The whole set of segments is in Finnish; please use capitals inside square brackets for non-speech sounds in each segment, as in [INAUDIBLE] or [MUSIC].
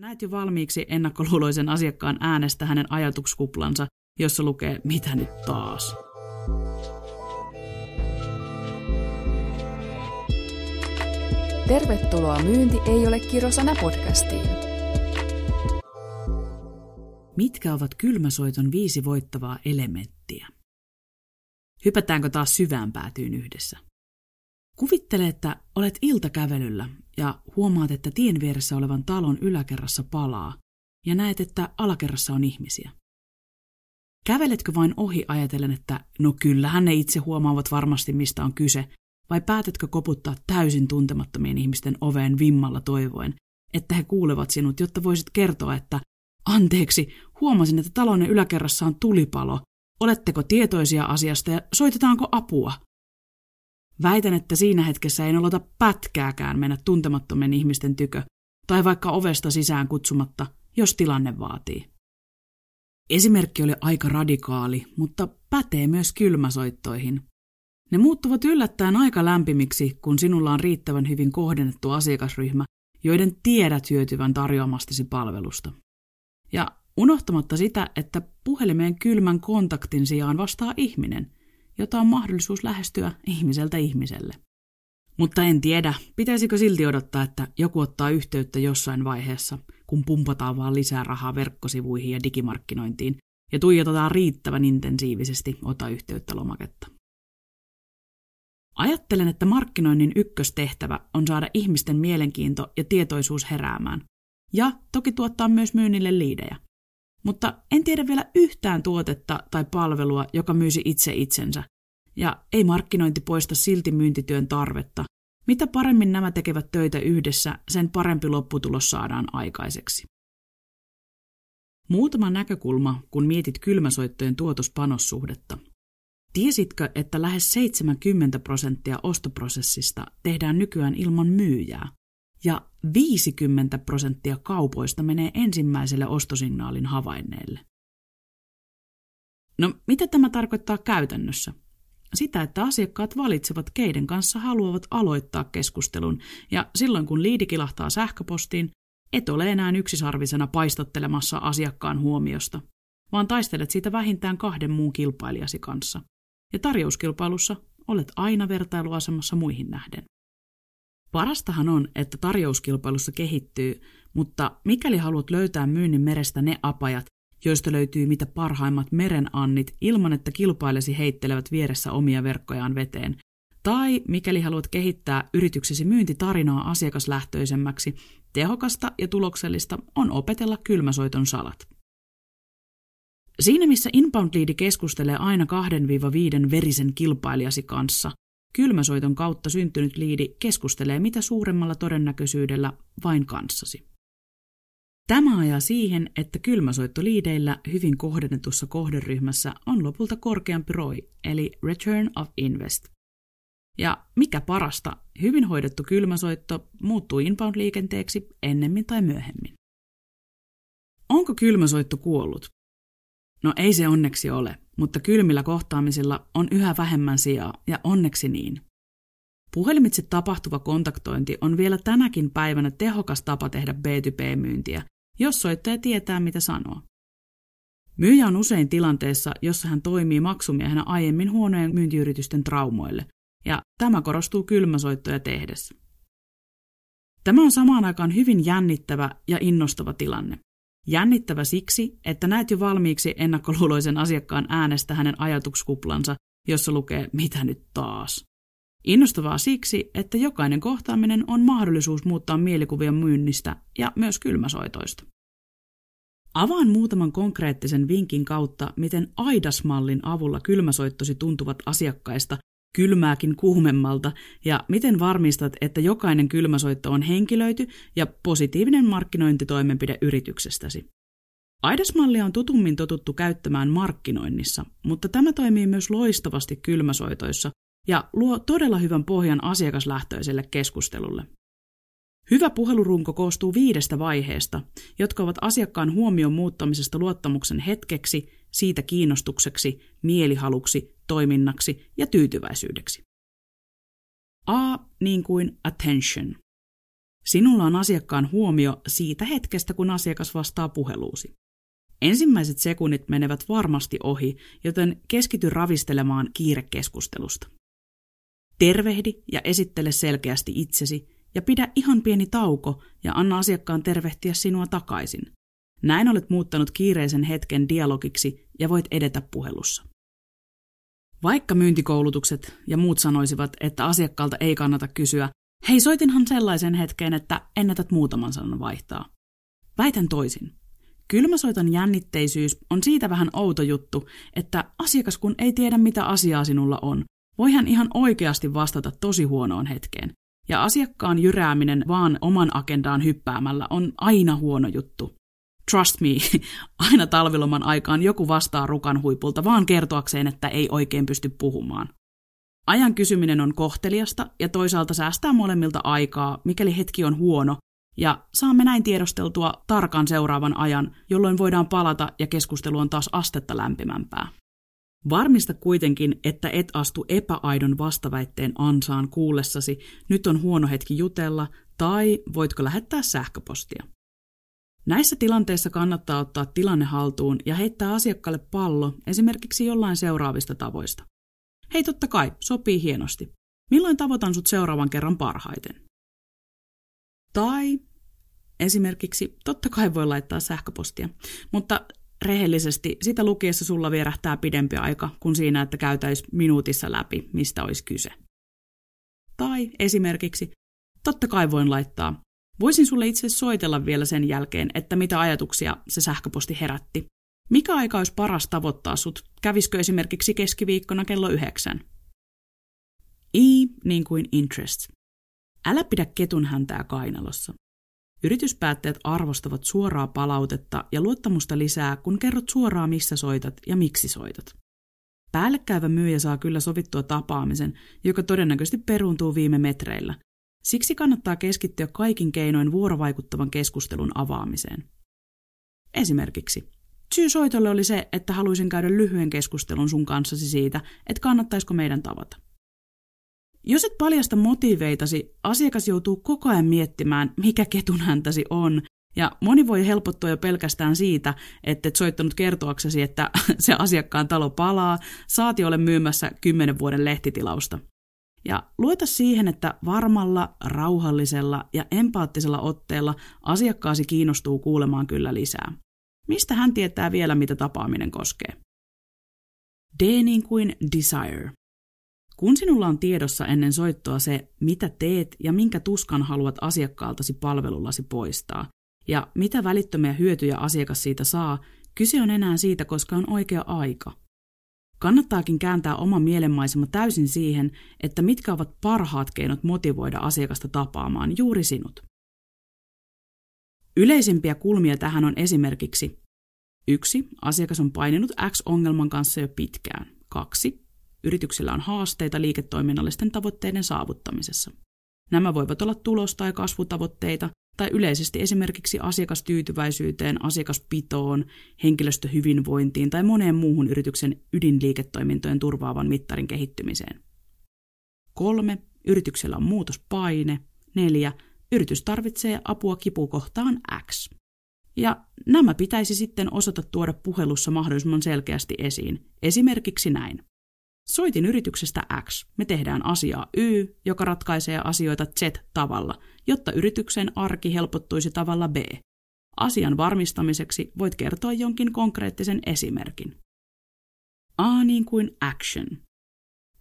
Näet jo valmiiksi ennakkoluuloisen asiakkaan äänestä hänen ajatuskuplansa, jossa lukee mitä nyt taas. Tervetuloa Myynti ei ole kirosana podcastiin. Mitkä ovat kylmäsoiton viisi voittavaa elementtiä? Hypätäänkö taas syvään päätyyn yhdessä? Kuvittele, että olet iltakävelyllä ja huomaat, että tien vieressä olevan talon yläkerrassa palaa ja näet, että alakerrassa on ihmisiä. Käveletkö vain ohi ajatellen, että no kyllähän ne itse huomaavat varmasti mistä on kyse, vai päätätkö koputtaa täysin tuntemattomien ihmisten oveen vimmalla toivoen, että he kuulevat sinut, jotta voisit kertoa, että anteeksi, huomasin, että talon yläkerrassa on tulipalo, oletteko tietoisia asiasta ja soitetaanko apua? Väitän, että siinä hetkessä ei nolota pätkääkään mennä tuntemattomien ihmisten tykö, tai vaikka ovesta sisään kutsumatta, jos tilanne vaatii. Esimerkki oli aika radikaali, mutta pätee myös kylmäsoittoihin. Ne muuttuvat yllättäen aika lämpimiksi, kun sinulla on riittävän hyvin kohdennettu asiakasryhmä, joiden tiedät hyötyvän tarjoamastasi palvelusta. Ja unohtamatta sitä, että puhelimeen kylmän kontaktin sijaan vastaa ihminen – jota on mahdollisuus lähestyä ihmiseltä ihmiselle. Mutta en tiedä, pitäisikö silti odottaa, että joku ottaa yhteyttä jossain vaiheessa, kun pumpataan vaan lisää rahaa verkkosivuihin ja digimarkkinointiin, ja tuijotetaan riittävän intensiivisesti ota yhteyttä lomaketta. Ajattelen, että markkinoinnin ykköstehtävä on saada ihmisten mielenkiinto ja tietoisuus heräämään, ja toki tuottaa myös myynnille liidejä. Mutta en tiedä vielä yhtään tuotetta tai palvelua, joka myisi itse itsensä. Ja ei markkinointi poista silti myyntityön tarvetta. Mitä paremmin nämä tekevät töitä yhdessä, sen parempi lopputulos saadaan aikaiseksi. Muutama näkökulma, kun mietit kylmäsoittojen tuotospanossuhdetta. Tiesitkö, että lähes 70 prosenttia ostoprosessista tehdään nykyään ilman myyjää? Ja 50 prosenttia kaupoista menee ensimmäiselle ostosignaalin havainneelle. No, mitä tämä tarkoittaa käytännössä? Sitä, että asiakkaat valitsevat, keiden kanssa haluavat aloittaa keskustelun, ja silloin kun liidi kilahtaa sähköpostiin, et ole enää yksisarvisena paistattelemassa asiakkaan huomiosta, vaan taistelet siitä vähintään kahden muun kilpailijasi kanssa. Ja tarjouskilpailussa olet aina vertailuasemassa muihin nähden. Parastahan on, että tarjouskilpailussa kehittyy, mutta mikäli haluat löytää myynnin merestä ne apajat, joista löytyy mitä parhaimmat merenannit ilman, että kilpailesi heittelevät vieressä omia verkkojaan veteen, tai mikäli haluat kehittää yrityksesi myyntitarinaa asiakaslähtöisemmäksi, tehokasta ja tuloksellista on opetella kylmäsoiton salat. Siinä missä inbound leadi keskustelee aina 2-5 verisen kilpailijasi kanssa, Kylmäsoiton kautta syntynyt liidi keskustelee mitä suuremmalla todennäköisyydellä vain kanssasi. Tämä ajaa siihen, että kylmäsoittoliideillä hyvin kohdennetussa kohderyhmässä on lopulta korkeampi ROI, eli Return of Invest. Ja mikä parasta, hyvin hoidettu kylmäsoitto muuttuu inbound-liikenteeksi ennemmin tai myöhemmin. Onko kylmäsoitto kuollut? No ei se onneksi ole, mutta kylmillä kohtaamisilla on yhä vähemmän sijaa, ja onneksi niin. Puhelimitse tapahtuva kontaktointi on vielä tänäkin päivänä tehokas tapa tehdä B2B-myyntiä, jos soittaja tietää, mitä sanoo. Myyjä on usein tilanteessa, jossa hän toimii maksumiehenä aiemmin huonojen myyntiyritysten traumoille, ja tämä korostuu kylmäsoittoja tehdessä. Tämä on samaan aikaan hyvin jännittävä ja innostava tilanne. Jännittävä siksi, että näet jo valmiiksi ennakkoluuloisen asiakkaan äänestä hänen ajatuskuplansa, jossa lukee mitä nyt taas. Innostavaa siksi, että jokainen kohtaaminen on mahdollisuus muuttaa mielikuvia myynnistä ja myös kylmäsoitoista. Avaan muutaman konkreettisen vinkin kautta, miten AIDAS-mallin avulla kylmäsoittosi tuntuvat asiakkaista kylmääkin kuumemmalta ja miten varmistat, että jokainen kylmäsoitto on henkilöity ja positiivinen markkinointitoimenpide yrityksestäsi. Aidasmallia on tutummin totuttu käyttämään markkinoinnissa, mutta tämä toimii myös loistavasti kylmäsoitoissa ja luo todella hyvän pohjan asiakaslähtöiselle keskustelulle. Hyvä puhelurunko koostuu viidestä vaiheesta, jotka ovat asiakkaan huomion muuttamisesta luottamuksen hetkeksi, siitä kiinnostukseksi, mielihaluksi, toiminnaksi ja tyytyväisyydeksi. A niin kuin attention. Sinulla on asiakkaan huomio siitä hetkestä, kun asiakas vastaa puheluusi. Ensimmäiset sekunnit menevät varmasti ohi, joten keskity ravistelemaan kiirekeskustelusta. Tervehdi ja esittele selkeästi itsesi ja pidä ihan pieni tauko ja anna asiakkaan tervehtiä sinua takaisin. Näin olet muuttanut kiireisen hetken dialogiksi ja voit edetä puhelussa. Vaikka myyntikoulutukset ja muut sanoisivat, että asiakkaalta ei kannata kysyä, hei soitinhan sellaisen hetken, että ennätät muutaman sanan vaihtaa. Väitän toisin. Kylmäsoiton jännitteisyys on siitä vähän outo juttu, että asiakas kun ei tiedä mitä asiaa sinulla on, voi hän ihan oikeasti vastata tosi huonoon hetkeen. Ja asiakkaan jyrääminen vaan oman agendaan hyppäämällä on aina huono juttu. Trust me, [LAUGHS] aina talviloman aikaan joku vastaa rukan huipulta vaan kertoakseen, että ei oikein pysty puhumaan. Ajan kysyminen on kohteliasta ja toisaalta säästää molemmilta aikaa, mikäli hetki on huono, ja saamme näin tiedosteltua tarkan seuraavan ajan, jolloin voidaan palata ja keskustelu on taas astetta lämpimämpää. Varmista kuitenkin, että et astu epäaidon vastaväitteen ansaan kuullessasi, nyt on huono hetki jutella, tai voitko lähettää sähköpostia. Näissä tilanteissa kannattaa ottaa tilanne haltuun ja heittää asiakkaalle pallo esimerkiksi jollain seuraavista tavoista. Hei totta kai, sopii hienosti. Milloin tavoitan sut seuraavan kerran parhaiten? Tai esimerkiksi, totta kai voi laittaa sähköpostia, mutta rehellisesti sitä lukiessa sulla vierähtää pidempi aika kuin siinä, että käytäisi minuutissa läpi, mistä olisi kyse. Tai esimerkiksi, totta kai voin laittaa Voisin sulle itse soitella vielä sen jälkeen, että mitä ajatuksia se sähköposti herätti. Mikä aika olisi paras tavoittaa sut? Käviskö esimerkiksi keskiviikkona kello yhdeksän? I niin kuin interest. Älä pidä ketun häntää kainalossa. Yrityspäätteet arvostavat suoraa palautetta ja luottamusta lisää, kun kerrot suoraan, missä soitat ja miksi soitat. Päällekkäyvä myyjä saa kyllä sovittua tapaamisen, joka todennäköisesti peruuntuu viime metreillä, Siksi kannattaa keskittyä kaikin keinoin vuorovaikuttavan keskustelun avaamiseen. Esimerkiksi, syy soitolle oli se, että haluaisin käydä lyhyen keskustelun sun kanssasi siitä, että kannattaisiko meidän tavata. Jos et paljasta motiiveitasi, asiakas joutuu koko ajan miettimään, mikä ketun häntäsi on, ja moni voi helpottua jo pelkästään siitä, että et soittanut kertoaksesi, että [LAUGHS] se asiakkaan talo palaa, saati ole myymässä kymmenen vuoden lehtitilausta. Ja luota siihen, että varmalla, rauhallisella ja empaattisella otteella asiakkaasi kiinnostuu kuulemaan kyllä lisää. Mistä hän tietää vielä, mitä tapaaminen koskee? D niin kuin desire. Kun sinulla on tiedossa ennen soittoa se, mitä teet ja minkä tuskan haluat asiakkaaltasi palvelullasi poistaa, ja mitä välittömiä hyötyjä asiakas siitä saa, kyse on enää siitä, koska on oikea aika. Kannattaakin kääntää oma mielenmaisema täysin siihen, että mitkä ovat parhaat keinot motivoida asiakasta tapaamaan juuri sinut. Yleisimpiä kulmia tähän on esimerkiksi 1. Asiakas on paininut X-ongelman kanssa jo pitkään. 2. Yrityksillä on haasteita liiketoiminnallisten tavoitteiden saavuttamisessa. Nämä voivat olla tulos- tai kasvutavoitteita, tai yleisesti esimerkiksi asiakastyytyväisyyteen, asiakaspitoon, henkilöstöhyvinvointiin tai moneen muuhun yrityksen ydinliiketoimintojen turvaavan mittarin kehittymiseen. Kolme. Yrityksellä on muutospaine. Neljä. Yritys tarvitsee apua kipukohtaan X. Ja nämä pitäisi sitten osata tuoda puhelussa mahdollisimman selkeästi esiin, esimerkiksi näin. Soitin yrityksestä X. Me tehdään asiaa Y, joka ratkaisee asioita Z tavalla, jotta yrityksen arki helpottuisi tavalla B. Asian varmistamiseksi voit kertoa jonkin konkreettisen esimerkin. A niin kuin action.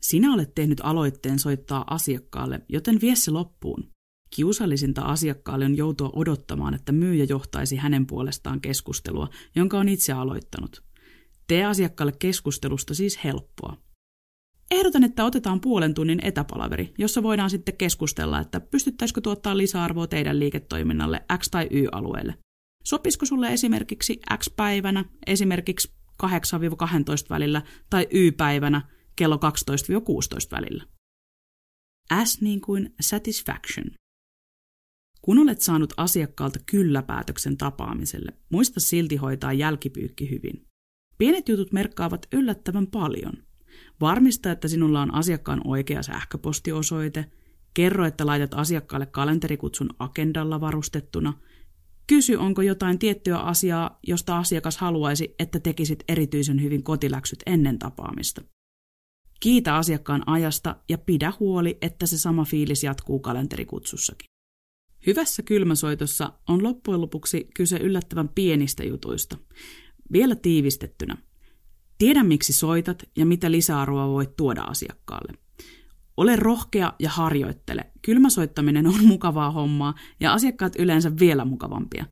Sinä olet tehnyt aloitteen soittaa asiakkaalle, joten vie se loppuun. Kiusallisinta asiakkaalle on joutua odottamaan, että myyjä johtaisi hänen puolestaan keskustelua, jonka on itse aloittanut. Tee asiakkaalle keskustelusta siis helppoa. Ehdotan, että otetaan puolen tunnin etäpalaveri, jossa voidaan sitten keskustella, että pystyttäisikö tuottaa lisäarvoa teidän liiketoiminnalle X- tai Y-alueelle. Sopisiko sulle esimerkiksi X-päivänä, esimerkiksi 8-12 välillä, tai Y-päivänä kello 12-16 välillä? S niin kuin satisfaction. Kun olet saanut asiakkaalta kyllä-päätöksen tapaamiselle, muista silti hoitaa jälkipyykki hyvin. Pienet jutut merkkaavat yllättävän paljon – Varmista, että sinulla on asiakkaan oikea sähköpostiosoite, Kerro, että laitat asiakkaalle kalenterikutsun agendalla varustettuna. Kysy, onko jotain tiettyä asiaa, josta asiakas haluaisi, että tekisit erityisen hyvin kotiläksyt ennen tapaamista. Kiitä asiakkaan ajasta ja pidä huoli, että se sama fiilis jatkuu kalenterikutsussakin. Hyvässä kylmäsoitossa on loppujen lopuksi kyse yllättävän pienistä jutuista. Vielä tiivistettynä. Tiedä miksi soitat ja mitä lisäarvoa voit tuoda asiakkaalle. Ole rohkea ja harjoittele. Kylmäsoittaminen on [LAUGHS] mukavaa hommaa ja asiakkaat yleensä vielä mukavampia.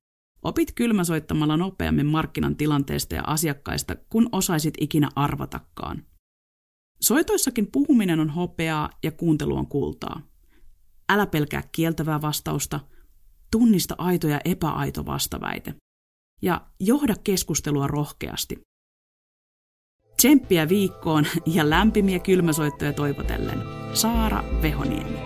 Opit kylmäsoittamalla nopeammin markkinan tilanteesta ja asiakkaista, kun osaisit ikinä arvatakaan. Soitoissakin puhuminen on hopeaa ja kuuntelu on kultaa. Älä pelkää kieltävää vastausta, tunnista aito ja epäaito vastaväite. Ja johda keskustelua rohkeasti. Tsemppiä viikkoon ja lämpimiä kylmäsoittoja toivotellen. Saara Vehoniemi.